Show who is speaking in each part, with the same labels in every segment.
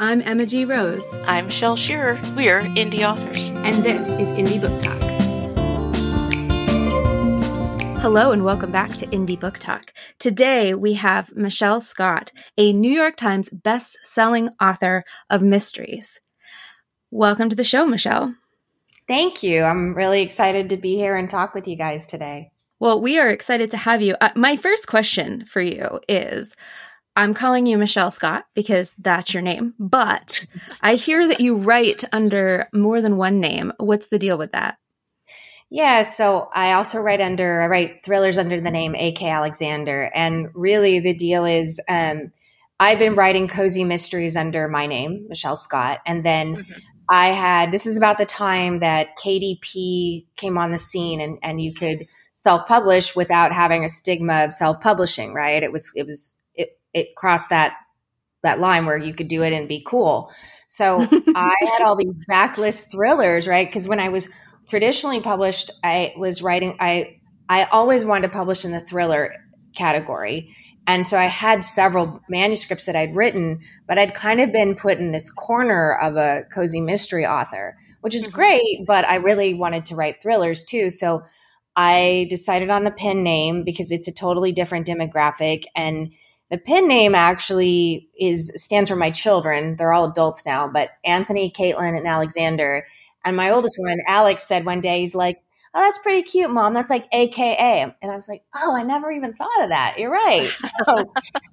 Speaker 1: I'm Emma G. Rose.
Speaker 2: I'm Michelle Shearer. We're indie authors.
Speaker 1: And this is Indie Book Talk. Hello and welcome back to Indie Book Talk. Today we have Michelle Scott, a New York Times best-selling author of mysteries. Welcome to the show, Michelle.
Speaker 3: Thank you. I'm really excited to be here and talk with you guys today.
Speaker 1: Well, we are excited to have you. Uh, my first question for you is I'm calling you Michelle Scott because that's your name, but I hear that you write under more than one name. What's the deal with that?
Speaker 3: Yeah, so I also write under I write thrillers under the name A.K. Alexander, and really the deal is um, I've been writing cozy mysteries under my name, Michelle Scott, and then mm-hmm. I had this is about the time that KDP came on the scene, and and you could self publish without having a stigma of self publishing, right? It was it was it crossed that that line where you could do it and be cool. So I had all these backlist thrillers, right? Because when I was traditionally published, I was writing. I I always wanted to publish in the thriller category, and so I had several manuscripts that I'd written, but I'd kind of been put in this corner of a cozy mystery author, which is mm-hmm. great. But I really wanted to write thrillers too, so. I decided on the pen name because it's a totally different demographic and the pen name actually is stands for my children. They're all adults now, but Anthony, Caitlin, and Alexander. And my oldest one, Alex, said one day, he's like, Oh, that's pretty cute, mom. That's like AKA. And I was like, Oh, I never even thought of that. You're right. So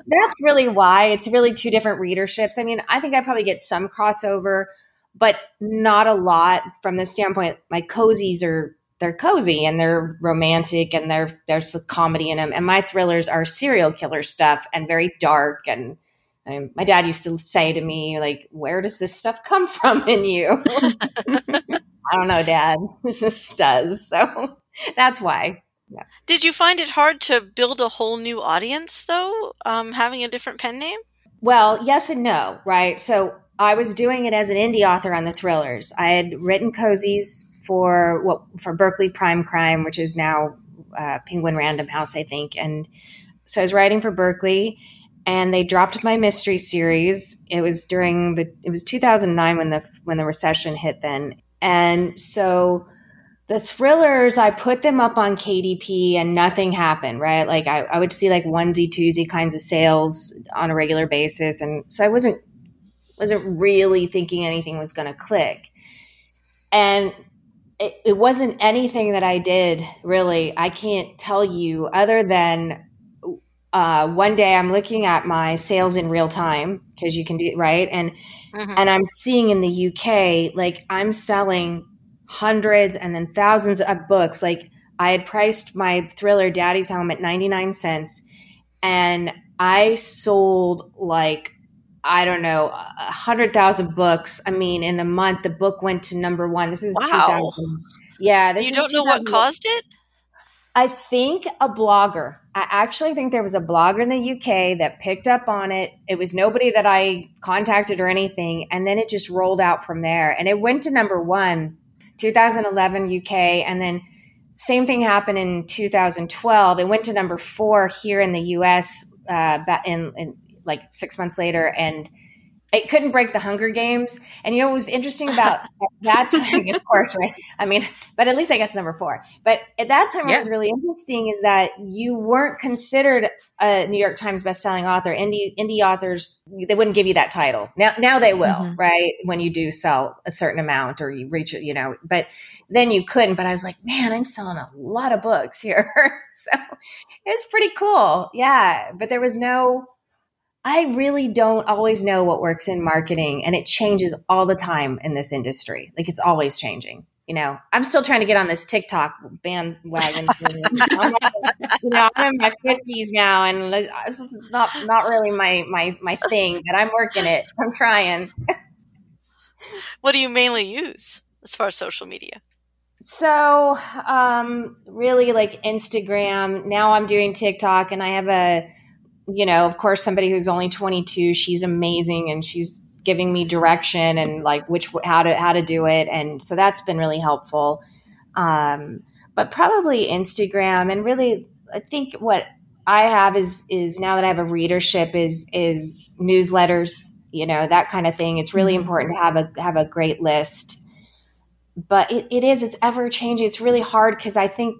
Speaker 3: that's really why it's really two different readerships. I mean, I think I probably get some crossover, but not a lot from the standpoint. My cozies are they're cozy and they're romantic and they're there's a comedy in them. And my thrillers are serial killer stuff and very dark. And um, my dad used to say to me, like, "Where does this stuff come from in you?" I don't know, Dad. It just does. So that's why.
Speaker 2: Yeah. Did you find it hard to build a whole new audience, though, um, having a different pen name?
Speaker 3: Well, yes and no, right? So I was doing it as an indie author on the thrillers. I had written cozies for what for Berkley Prime Crime, which is now uh, Penguin Random House, I think. And so I was writing for Berkley, and they dropped my mystery series. It was during the it was 2009 when the when the recession hit then, and so the thrillers I put them up on KDP and nothing happened. Right, like I, I would see like onesie twosie kinds of sales on a regular basis, and so I wasn't wasn't really thinking anything was going to click. And it, it wasn't anything that I did really. I can't tell you other than uh, one day I'm looking at my sales in real time because you can do right, and mm-hmm. and I'm seeing in the UK like I'm selling hundreds and then thousands of books. Like I had priced my thriller Daddy's Home at 99 cents, and I sold like I don't know, a hundred thousand books. I mean, in a month, the book went to number one. This is
Speaker 2: wow.
Speaker 3: Yeah,
Speaker 2: you don't know what caused it.
Speaker 3: I think a blogger. I actually think there was a blogger in the UK that picked up on it. It was nobody that I contacted or anything, and then it just rolled out from there. And it went to number one, 2011 UK, and then same thing happened in 2012. It went to number four here in the US uh, in, in like six months later and it couldn't break the Hunger Games. And you know what was interesting about that time, of course, right? I mean, but at least I guess number four. But at that time, yeah. what was really interesting is that you weren't considered a New York Times bestselling author. Indie indie authors they wouldn't give you that title. Now now they will, mm-hmm. right? When you do sell a certain amount or you reach it, you know. But then you couldn't. But I was like, man, I'm selling a lot of books here, so it's pretty cool. Yeah, but there was no I really don't always know what works in marketing, and it changes all the time in this industry. Like it's always changing. You know, I'm still trying to get on this TikTok bandwagon. I'm you know, I'm in my 50s now, and this is not not really my my my thing, but I'm working it. I'm trying.
Speaker 2: what do you mainly use as far as social media?
Speaker 3: So, um, really like Instagram. Now I'm doing TikTok, and I have a you know, of course, somebody who's only 22, she's amazing and she's giving me direction and like which how to how to do it, and so that's been really helpful. Um, but probably Instagram and really, I think what I have is is now that I have a readership is is newsletters. you know, that kind of thing. It's really
Speaker 1: Mhm.
Speaker 3: important to have a have a great list. But it, it is, it's ever changing. It's really hard because I think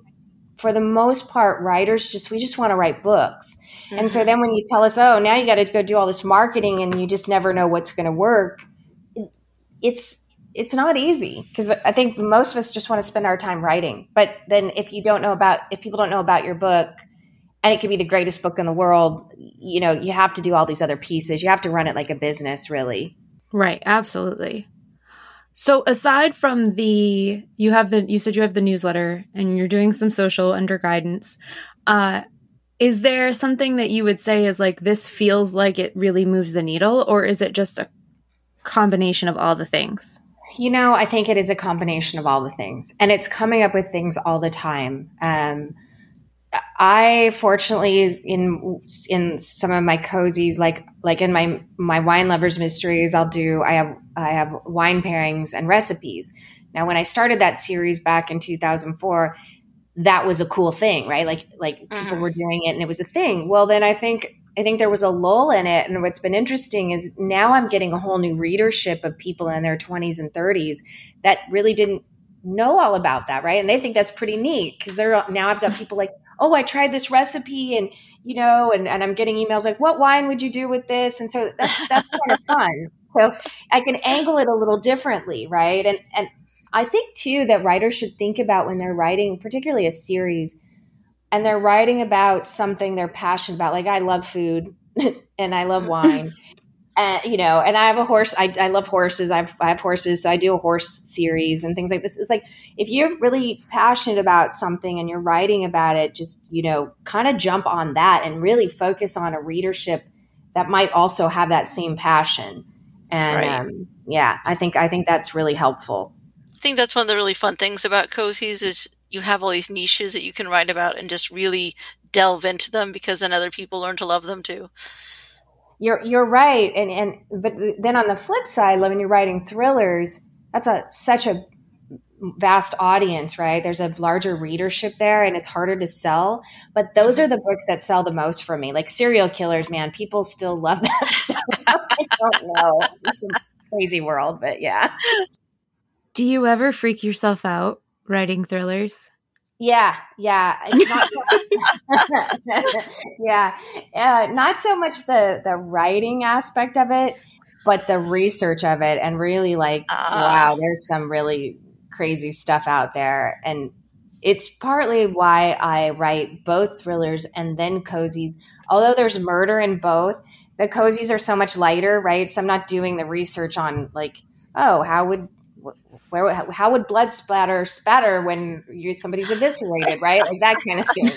Speaker 3: for the most part, writers just we just want to write books. And so then when you tell us, oh, now you got to go do all this marketing and you just never know what's going to work, it's it's not easy because I think most of us just want to spend our time writing. But then if you don't know about if people don't know about your book and it could be the greatest book in the world, you know, you have to do all these other pieces. You have to run it like a business, really.
Speaker 1: Right, absolutely. So aside from the you have the you said you have the newsletter and you're doing some social under guidance. Uh is there something that you would say is like this feels like it really moves the needle or is it just a combination of all the things?
Speaker 3: You know, I think it is a combination of all the things, and it's coming up with things all the time. Um, I fortunately in in some of my cozies, like like in my my wine lovers mysteries, I'll do I have I have wine pairings and recipes. Now, when I started that series back in 2004, that was a cool thing, right? Like like people
Speaker 2: Mhm.
Speaker 3: were doing it and it was a thing. Well, then I think I think there was a lull in it, and what's been interesting is now I'm getting a whole new readership of people in their 20s and 30s that really didn't know all about that, right? And they think that's pretty neat because they're now I've got people like, oh, I tried this recipe, and you know, and, and I'm getting emails like, what wine would you do with this? And so that's that's kind of fun. So I can angle it a little differently, right? And and I think too that writers should think about when they're writing, particularly a series, and they're writing about something they're passionate about. Like I love food and I love wine. And you know, and I have a horse. I, I love horses. I've, I have horses, so I do a horse series and things like this. It's like if you're really passionate about something and you're writing about it, just you know, kind of jump on that and really focus on a readership that might also have that same passion. And
Speaker 2: Right.
Speaker 3: um, yeah, I think I think that's really helpful.
Speaker 2: I think that's one of the really fun things about cozies is you have all these niches that you can write about and just really delve into them because then other people learn to love them too.
Speaker 3: You're you're right, and and but then on the flip side, when you're writing thrillers, that's a such a vast audience, right? There's a larger readership there, and it's harder to sell. But those are the books that sell the most for me, like serial killers. Man, people still love that stuff. I don't know, it's a crazy world, but yeah,
Speaker 1: Do you ever freak yourself out writing thrillers?
Speaker 3: yeah, yeah. Not so- yeah, uh, not so much the the writing aspect of it, but the research of it, and really like,
Speaker 2: Ah.
Speaker 3: wow, there's some really crazy stuff out there, and it's partly why I write both thrillers and then cozies. Although there's murder in both, the cozies are so much lighter, right? So I'm not doing the research on like, oh, how would where how would blood splatter spatter when you somebody's eviscerated, right? Like that kind of thing.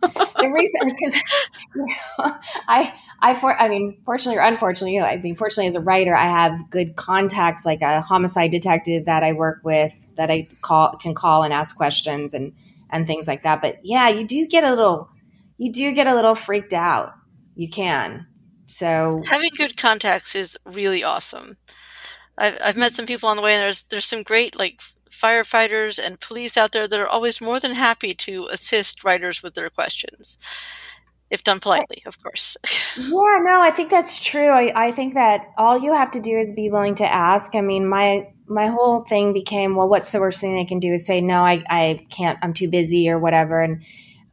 Speaker 3: the reason because you know, I I for I mean fortunately or unfortunately you know, I mean fortunately as a writer I have good contacts like a homicide detective that I work with that I call can call and ask questions and and things like that but yeah you do get a little you do get a little freaked out you can so
Speaker 2: Having good contacts is really awesome. I've, I've met some people on the way, and there's there's some great like firefighters and police out there that are always more than happy to assist writers with their questions, if done politely, of course.
Speaker 3: Yeah, no, I think that's true. I, I think that all you have to do is be willing to ask. I mean, my my whole thing became, well, what's the worst thing they can do is say, no, I, I can't, I'm too busy or whatever. And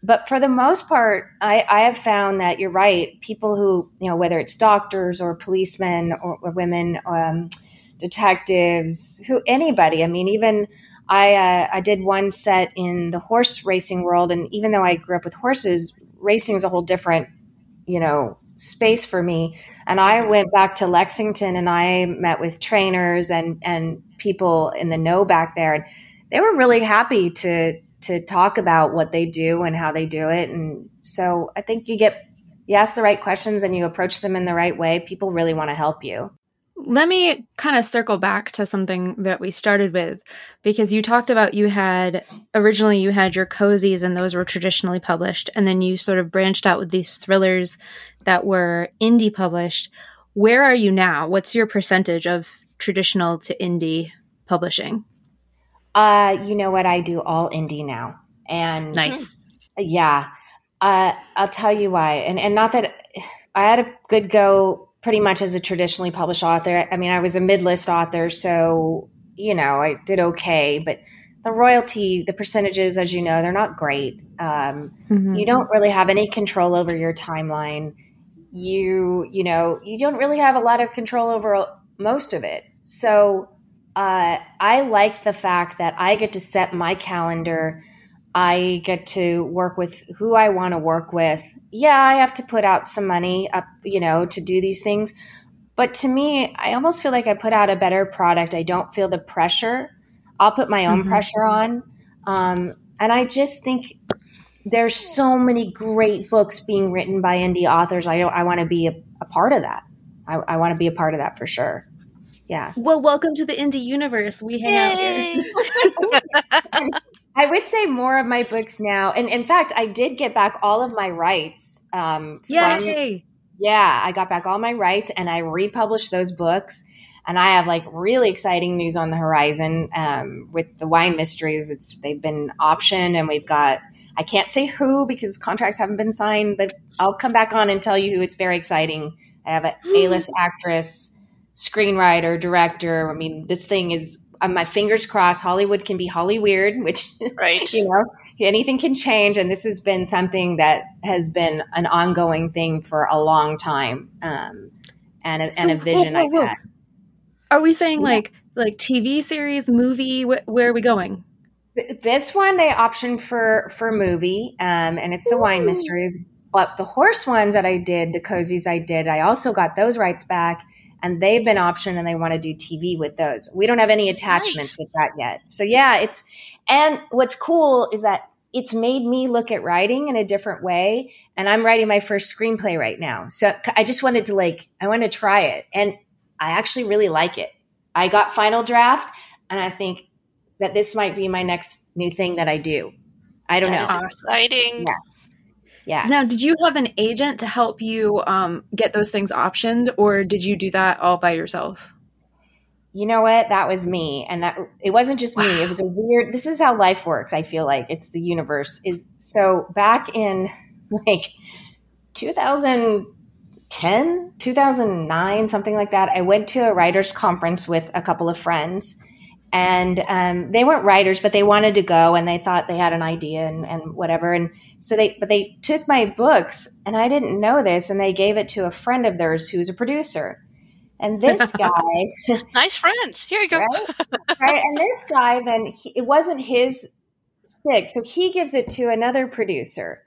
Speaker 3: but for the most part, I, I have found that you're right. People who, you know, whether it's doctors or policemen or, or women, um, detectives, who anybody. I mean, even I uh, I did one set in the horse racing world, and even though I grew up with horses, racing is a whole different, you know, space for me. And I went back to Lexington, and I met with trainers and and people in the know back there, and they were really happy to to talk about what they do and how they do it. And so I think you get you ask the right questions and you approach them in the right way. People really want to help you.
Speaker 1: Let me kind of circle back to something that we started with because you talked about you had originally you had your cozies and those were traditionally published and then you sort of branched out with these thrillers that were indie published. Where are you now? What's your percentage of traditional to indie publishing?
Speaker 3: Uh, you know what? I do all indie now, and
Speaker 1: Nice.
Speaker 3: yeah, uh, I'll tell you why. And and not that I had a good go pretty much as a traditionally published author. I mean, I was a mid-list author, so you know, I did okay, but the royalty, the percentages, as you know, they're not great. Um, mm-hmm. You don't really have any control over your timeline. You, you know, you don't really have a lot of control over most of it. So uh, I like the fact that I get to set my calendar. I get to work with who I want to work with. Yeah, I have to put out some money up, you know, to do these things. But to me, I almost feel like I put out a better product. I don't feel the pressure I'll put my own mm-hmm. pressure on. Um, and I just think there's so many great books being written by indie authors. I don't, I want to be a, a, part of that. I, I want to be a part of that for sure. Yeah.
Speaker 1: Well, welcome to the indie universe. We hang Yay! out
Speaker 3: here. I would say more of my books now. And in fact, I did get back all of my rights. Um,
Speaker 1: Yay! From,
Speaker 3: yeah, I got back all my rights and I republished those books and I have like really exciting news on the horizon um, with the wine mysteries. It's they've been optioned, and we've got I can't say who because contracts haven't been signed, but I'll come back on and tell you who. It's very exciting. I have an A-list actress, screenwriter, director. I mean, this thing is uh, my fingers crossed. Hollywood can be Holly weird, which
Speaker 2: right,
Speaker 3: you know, anything can change, and this has been something that has been an ongoing thing for a long time, um, and a, so, and a vision whoa, whoa, whoa. I've had.
Speaker 1: Are we saying yeah. like like TV series, movie? Wh- where are we going?
Speaker 3: This one they optioned for for movie, um, and it's the Ooh. wine mysteries. But the horse ones that I did, the cozies I did, I also got those rights back, and they've been optioned, and they want to do TV with those. We don't have any attachments nice. with that yet. So yeah, it's and what's cool is that it's made me look at writing in a different way and i'm writing my first screenplay right now so i just wanted to like i want to try it and I actually really like it. I got final draft, and I think that this might be my next new thing that I do. I don't
Speaker 2: that
Speaker 3: know.
Speaker 2: exciting.
Speaker 3: Yeah. Yeah.
Speaker 1: Now, did you have an agent to help you um, get those things optioned, or did you do that all by yourself?
Speaker 3: You know what? That was me, and that it wasn't just me. It was a weird. This is how life works. I feel like it's the universe. Is so back in like 2000 2010, 2009, something like that, I went to a writers conference with a couple of friends. And um, they weren't writers, but they wanted to go and they thought they had an idea and, and whatever. And so they, but they took my books and I didn't know this and they gave it to a friend of theirs who's a producer. And this guy,
Speaker 2: nice friends. Here you go.
Speaker 3: Right? right? And this guy, then he, it wasn't his stick, so he gives it to another producer.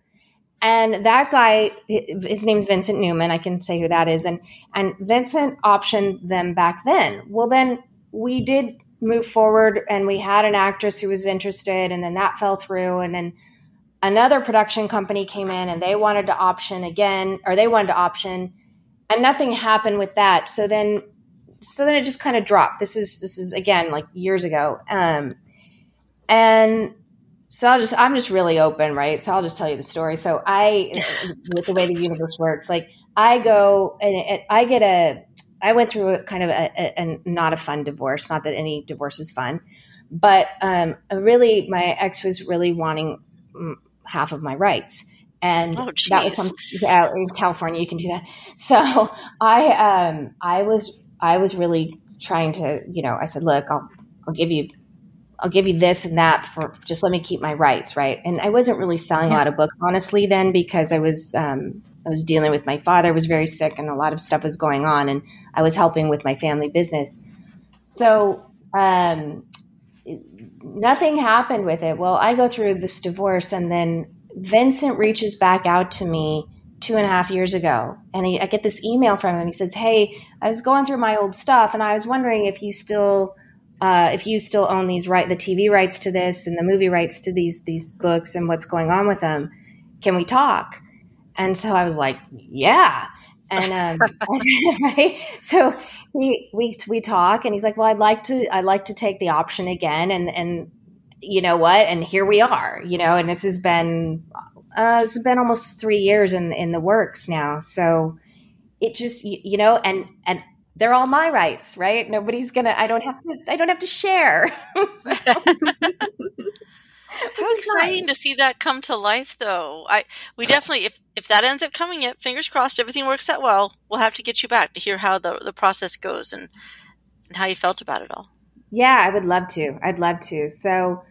Speaker 3: And that guy, his name's Vincent Newman. I can say who that is. And and Vincent optioned them back then. Well, then we did move forward, and we had an actress who was interested, and then that fell through. And then another production company came in, and they wanted to option again, or they wanted to option, and nothing happened with that. So then, so then it just kind of dropped. This is this is again like years ago. Um, and so I'll just I'm just really open, right? So I'll just tell you the story. So I, with the way the universe works, like I go and I get a I went through a kind of a, a, a not a fun divorce. Not that any divorce is fun, but um, really my ex was really wanting half of my rights. And
Speaker 2: oh,
Speaker 3: that was some, yeah, in California, you can do that. So I, um, I was, I was really trying to, you know, I said, look, I'll, I'll give you I'll give you this and that for just let me keep my rights, right? And I wasn't really selling yeah. a lot of books honestly then because I was um, I was dealing with my father was very sick and a lot of stuff was going on, and I was helping with my family business. So um, nothing happened with it. Well, I go through this divorce, and then Vincent reaches back out to me two and a half years ago, and he, I get this email from him. He says, "Hey, I was going through my old stuff, and I was wondering if you still." uh, if you still own these right the TV rights to this and the movie rights to these these books and what's going on with them, can we talk? And so I was like, yeah. And um, right, so we we we talk, and he's like, well, I'd like to I'd like to take the option again, and and you know what, and here we are, you know, and this has been uh, it's been almost three years in in the works now, so it just you, you know, and and they're all my rights, right? Nobody's gonna. I don't have to. I don't have to share.
Speaker 2: How exciting to see that come to life, though. I we definitely, if if that ends up coming it, fingers crossed, everything works out well, we'll have to get you back to hear how the, the process goes and, and how you felt about it all.
Speaker 3: Yeah, I would love to. I'd love to. So,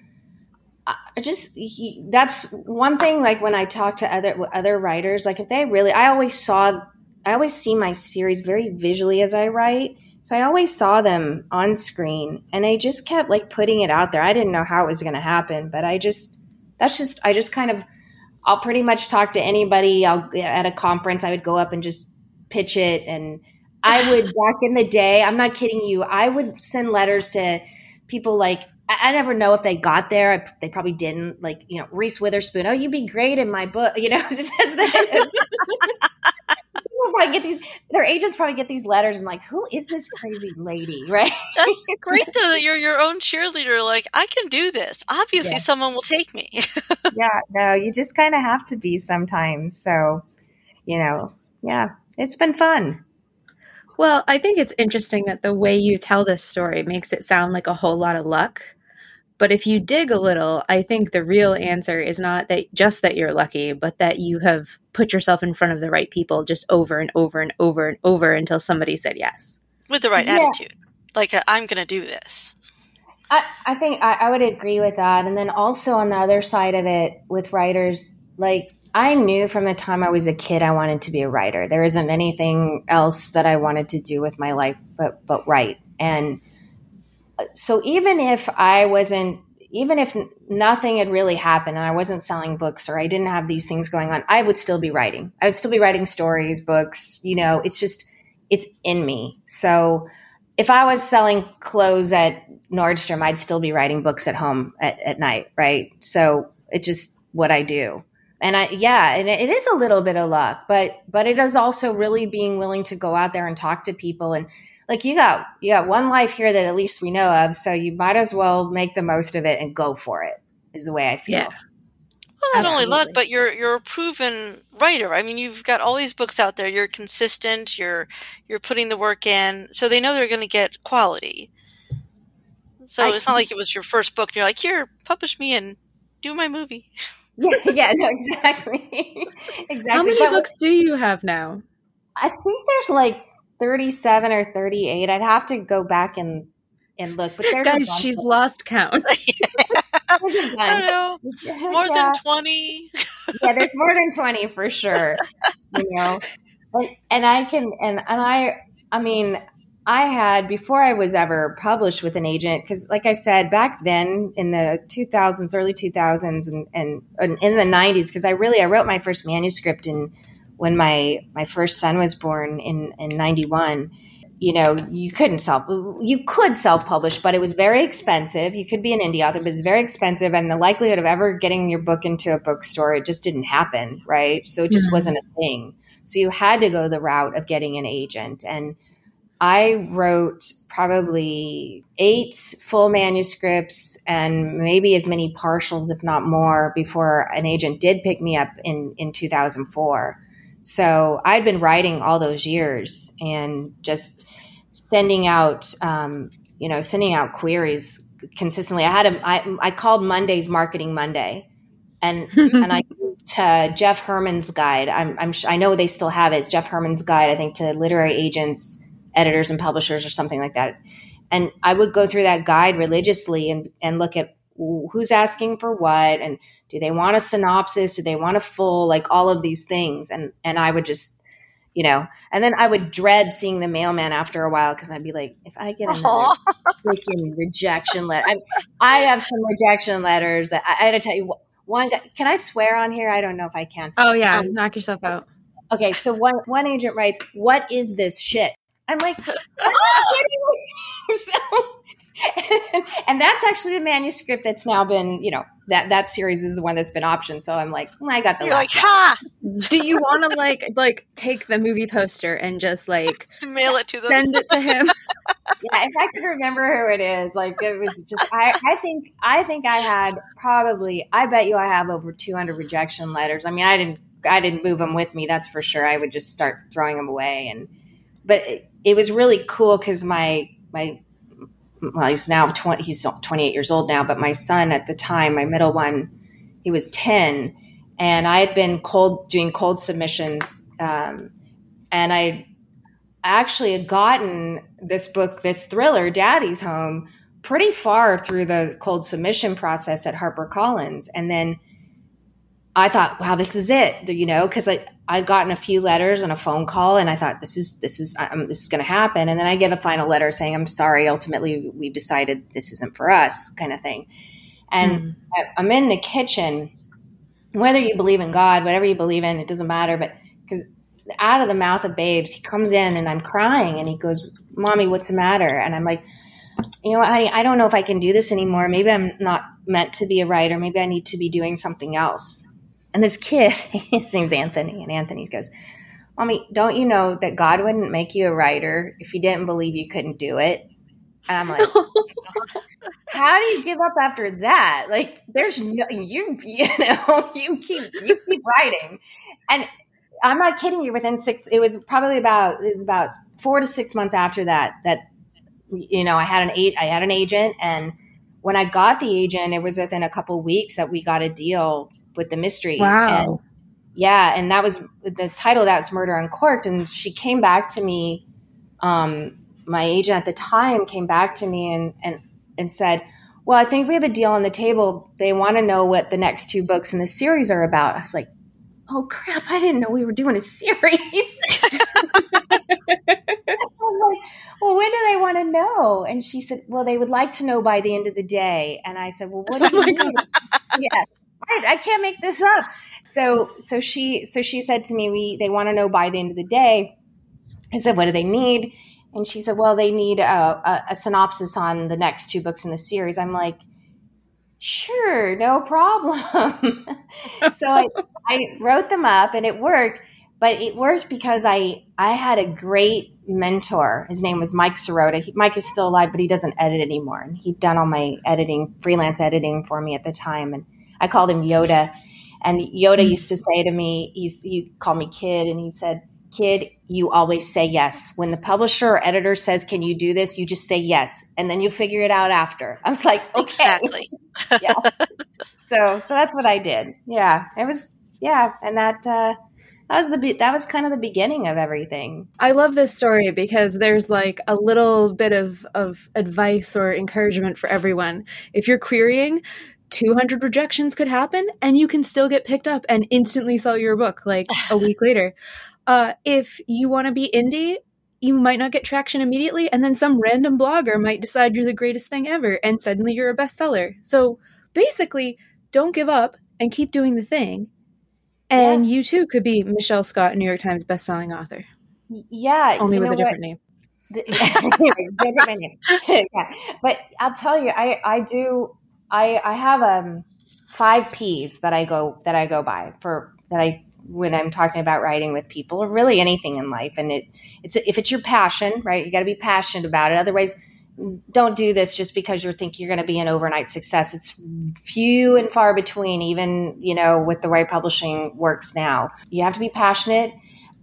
Speaker 3: uh, I just he, that's one thing. Like when I talk to other other writers, like if they really, I always saw, I always see my series very visually as I write. So I always saw them on screen, and I just kept like putting it out there. I didn't know how it was going to happen, but I just that's just I just kind of I'll pretty much talk to anybody. I'll at a conference. I would go up and just pitch it, and I would back in the day. I'm not kidding you. I would send letters to people like I, never know if they got there. I, they probably didn't. Like you know, Reese Witherspoon. Oh, you'd be great in my book. You know, probably get these their agents probably get these letters and like who is this crazy lady? Right?
Speaker 2: That's great though that you're your own cheerleader like i can do this. Obviously yeah. someone will take me.
Speaker 3: Yeah no you just kind of have to be sometimes so you know yeah it's been fun.
Speaker 1: Well i think it's interesting that the way you tell this story makes it sound like a whole lot of luck but if you dig a little, I think the real answer is not that just that you're lucky, but that you have put yourself in front of the right people just over and over and over and over until somebody said yes.
Speaker 2: With the right yeah. attitude. Like, i uh, I'm going to do this.
Speaker 3: I, I think I, I would agree with that. And then also on the other side of it with writers, like I knew from the time I was a kid I wanted to be a writer. There isn't anything else that I wanted to do with my life but but write. And so even if I wasn't, even if nothing had really happened and I wasn't selling books or I didn't have these things going on, I would still be writing. I would still be writing stories, books, you know, it's just, it's in me. So if I was selling clothes at Nordstrom, I'd still be writing books at home at, at night, right? So it's just what I do. And I, yeah, and it is a little bit of luck, but, but it is also really being willing to go out there and talk to people and, like you got you got one life here that at least we know of, so you might as well make the most of it and go for it. Is the way I feel.
Speaker 1: Yeah.
Speaker 2: Well, not Absolutely. only luck, but you're you're a proven writer. I mean, you've got all these books out there. You're consistent. You're you're putting the work in, so they know they're going to get quality. So I, it's not like it was your first book. and You're like, here, publish me and do my movie.
Speaker 3: Yeah, yeah, no, exactly, exactly. How
Speaker 1: many but books do you have now?
Speaker 3: I think there's like 37 or 38. I'd have to go back and and look. But there's
Speaker 1: guys, she's lost count.
Speaker 2: I don't know, more yeah. than 20.
Speaker 3: yeah, there's more than 20 for sure. You know, and, and I can and and I I mean. I had before I was ever published with an agent because, like I said, back then in the 2000s, early 2000s, and, and, and in the 90s, because I really I wrote my first manuscript in when my my first son was born in in 91 you know you couldn't self you could self publish but it was very expensive you could be an indie author but it's very expensive and the likelihood of ever getting your book into a bookstore it just didn't happen right so it just mm-hmm. wasn't a thing so you had to go the route of getting an agent and I wrote probably eight full manuscripts and maybe as many partials, if not more, before an agent did pick me up in, in 2004. So I'd been writing all those years and just sending out, um, you know, sending out queries consistently. I had a, I, I called Mondays Marketing Monday, and and I used uh, Jeff Herman's guide. I'm, I'm I know they still have it. It's Jeff Herman's guide. I think to literary agents, editors, and publishers, or something like that. And I would go through that guide religiously and and look at who's asking for what and do they want a synopsis? Do they want a full like all of these things? And and i would just you know and then i would dread seeing the mailman after a while because i'd be like if i get another freaking rejection letter I, I, have some rejection letters that i, I had to tell you one can i swear on here? I don't know if i can.
Speaker 1: Oh yeah um, knock yourself out.
Speaker 3: okay so one one agent writes what is this shit? I'm like oh, so and that's actually the manuscript that's now been, you know, that that series is the one that's been optioned. So I'm like, mm, I got the.
Speaker 2: You're like, ha!
Speaker 1: Do you want to like like take the movie poster and just like just
Speaker 2: mail it to them,
Speaker 1: send it to him?
Speaker 3: yeah, if I could remember who it is, like it was just I. I think I think I had probably. I bet you I have over 200 rejection letters. I mean, I didn't I didn't move them with me. That's for sure. I would just start throwing them away, and but it, it was really cool because my my well, he's now 20, he's 28 years old now, but my son at the time, my middle one, he was 10 and I had been cold doing cold submissions, um, and I actually had gotten this book, this thriller, Daddy's Home, pretty far through the cold submission process at HarperCollins, and then I thought, wow, this is it, you know, because I I'd gotten a few letters and a phone call, and I thought this is this is um, this is going to happen, and then I get a final letter saying, "I'm sorry, ultimately we've decided this isn't for us," kind of thing. And mm. I'm in the kitchen, whether you believe in God, whatever you believe in, it doesn't matter, but because out of the mouth of babes, he comes in and I'm crying, and he goes, "Mommy, what's the matter?" And I'm like, you know, I I don't know if I can do this anymore. Maybe I'm not meant to be a writer. Maybe I need to be doing something else. And this kid, his name's Anthony, and Anthony goes, Mommy, don't you know that God wouldn't make you a writer if he didn't believe you couldn't do it? And I'm like, how do you give up after that? Like, there's no you, you know, you keep you keep writing, and I'm not kidding you. Within six, it was probably about it was about four to six months after that that you know I had an eight I had an agent, and when I got the agent, it was within a couple weeks that we got a deal with the mystery.
Speaker 1: Wow.
Speaker 3: And yeah, and that was the title of that was Murder Uncorked. And she came back to me. Um, my agent at the time came back to me and and and said, "Well, I think we have a deal on the table. They want to know what the next two books in the series are about." I was like, "Oh crap! I didn't know we were doing a series." I was like, "Well, when do they want to know?" And she said, "Well, they would like to know by the end of the day." And I said, "Well, what do you oh mean?" yes. I, I can't make this up. So so she so she said to me, we they want to know by the end of the day. I said, what do they need? And she said, well, they need a, a, a synopsis on the next two books in the series. I'm like, sure, no problem. so I, I wrote them up and it worked, but it worked because I I had a great mentor. His name was Mike Sirota. He, Mike is still alive, but he doesn't edit anymore. And he'd done all my editing, freelance editing for me at the time. And I called him Yoda. And Yoda mm-hmm. used to say to me, he's, he called me kid, and he said, Kid, you always say yes. When the publisher or editor says, Can you do this? You just say yes. And then you figure it out after. I was like, Okay.
Speaker 2: Exactly.
Speaker 3: yeah. So, so that's what I did. Yeah. It was, yeah. And that, uh, that was the that was kind of the beginning of everything.
Speaker 1: I love this story because there's like a little bit of of advice or encouragement for everyone. If you're querying, 200 rejections could happen and you can still get picked up and instantly sell your book like a week later. Uh, if you want to be indie, you might not get traction immediately and then some random blogger might decide you're the greatest thing ever and suddenly you're a bestseller. So basically, don't give up and keep doing the thing. And yeah. you too could be Michelle Scott, New York Times bestselling author.
Speaker 3: Yeah,
Speaker 1: only with a different what? name.
Speaker 3: different name. yeah. But I'll tell you, I I do I I have um five P's that I go that I go by for that I when I'm talking about writing with people or really anything in life. And it it's if it's your passion, right? You got to be passionate about it. Otherwise, don't do this just because you think you're going to be an overnight success. It's few and far between, even you know, with the way publishing works now. You have to be passionate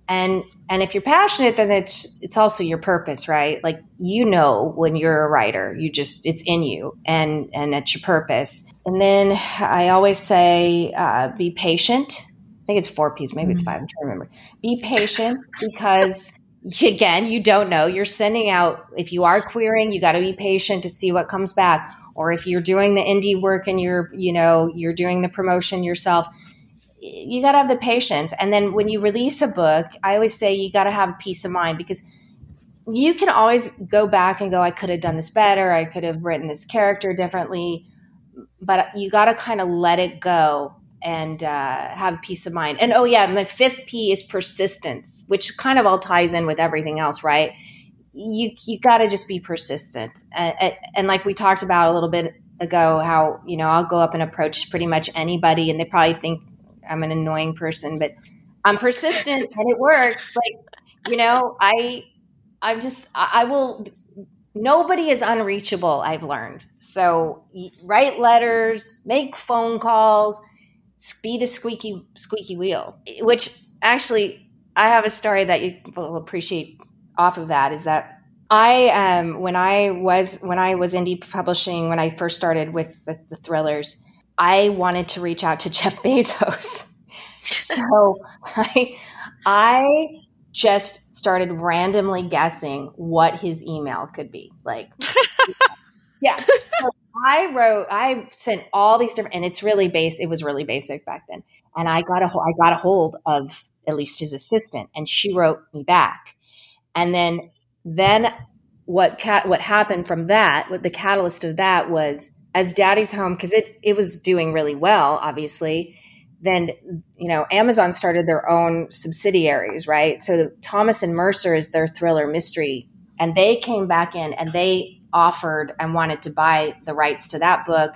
Speaker 3: and and if you're passionate then it's it's also your purpose right? Like you know when you're a writer you just it's in you and and it's your purpose. And then i always say uh, be patient. I think it's four p's maybe mm-hmm. it's five i'm trying to remember. Be patient because again you don't know. You're sending out if you are querying you got to be patient to see what comes back. Or if you're doing the indie work and you're you know you're doing the promotion yourself you got to have the patience. And then when you release a book, I always say you got to have peace of mind because you can always go back and go, I could have done this better. I could have written this character differently. But you got to kind of let it go and uh, have peace of mind. And oh, yeah, and the fifth P is persistence, which kind of all ties in with everything else, right? You, you got to just be persistent. And, and like we talked about a little bit ago, how, you know, I'll go up and approach pretty much anybody and they probably think I'm an annoying person, but I'm persistent and it works. Like, you know, I, I'm just, I will, nobody is unreachable, I've learned. So write letters, make phone calls, be the squeaky, squeaky wheel, which actually I have a story that you will appreciate off of that is that I um when I was when I was indie publishing when I first started with the, the thrillers I wanted to reach out to Jeff Bezos so I, I just started randomly guessing what his email could be. Like, yeah. So I wrote, I sent all these different, and it's really base. It was really basic back then. And I got a, I got a hold of at least his assistant, and she wrote me back. And then, then what cat, what happened from that? What the catalyst of that was as Daddy's Home because it it was doing really well, obviously. Then you know Amazon started their own subsidiaries, right? So Thomas and Mercer is their thriller mystery, and they came back in and they offered and wanted to buy the rights to that book,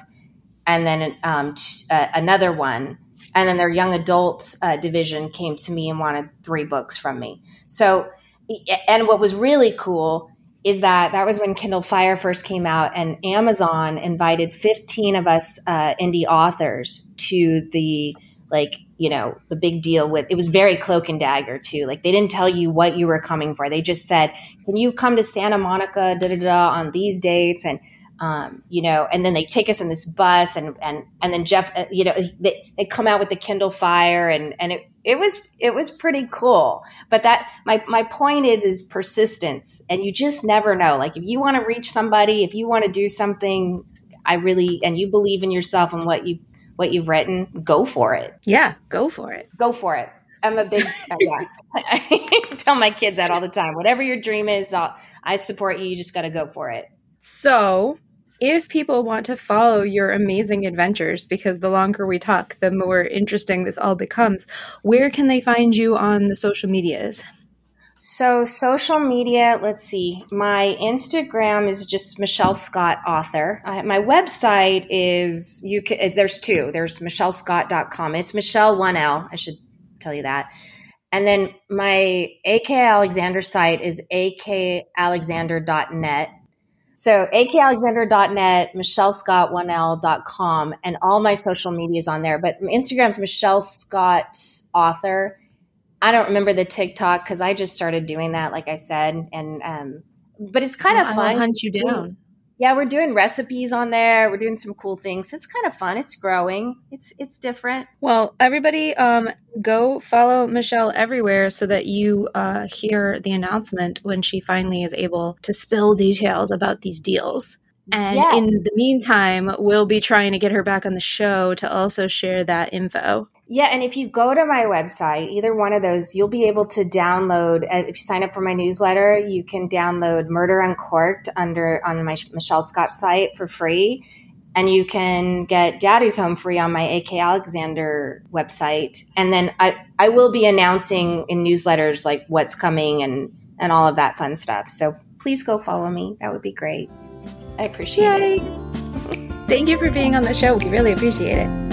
Speaker 3: and then um, t- uh, another one, and then their young adult uh, division came to me and wanted three books from me. So, and what was really cool is that that was when Kindle Fire first came out, and Amazon invited 15 of us uh, indie authors to the like you know the big deal with it was very cloak and dagger too. Like they didn't tell you what you were coming for. They just said can you come to santa monica da da da on these dates? And um, you know and then they take us in this bus and and and then jeff uh, you know they, they come out with the kindle fire and and it it was it was pretty cool but that my my point is is persistence and you just never know like if you want to reach somebody if you want to do something i really and you believe in yourself and what you what you've written, go for it.
Speaker 1: Yeah, go for it.
Speaker 3: Go for it. I'm a big, uh, yeah. I tell my kids that all the time. Whatever your dream is, I'll, I support you. You just got to go for it.
Speaker 1: So, if people want to follow your amazing adventures, because the longer we talk, the more interesting this all becomes, where can they find you on the social medias?
Speaker 3: So social media, let's see. My Instagram is just Michelle Scott author. Uh, my website is you can there's two. There's michellescott.com. It's Michelle one L. I should tell you that. And then my AK Alexander site is akalexander.net. So akalexander.net, michellescott1l.com, and all my social media is on there. But Instagram's Michelle Scott author I don't remember the TikTok because I just started doing that, like I said, and um, but it's kind of fun.
Speaker 1: hunt you down.
Speaker 3: Yeah, we're doing recipes on there. We're doing some cool things. It's kind of fun. It's growing. It's it's different.
Speaker 1: Well, everybody, um, go follow Michelle everywhere so that you uh, hear the announcement when she finally is able to spill details about these deals. And yes. in the meantime, we'll be trying to get her back on the show to also share that info.
Speaker 3: Yeah, and if you go to my website, either one of those, you'll be able to download. Uh, if you sign up for my newsletter, you can download Murder Uncorked under on my Michelle Scott site for free, and you can get Daddy's Home free on my AK Alexander website. And then I I will be announcing in newsletters like what's coming and and all of that fun stuff. So please go follow me. That would be great. I appreciate Yay. it.
Speaker 1: Thank you for being on the show. We really appreciate it.